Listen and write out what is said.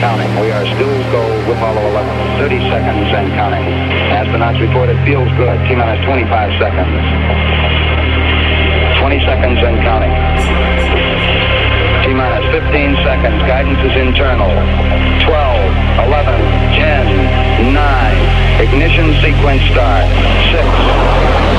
counting. We are still go with Apollo 11. 30 seconds and counting. Astronauts report it feels good. T minus 25 seconds. 20 seconds and counting. T minus 15 seconds. Guidance is internal. 12, 11, 10, 9. Ignition sequence start. 6,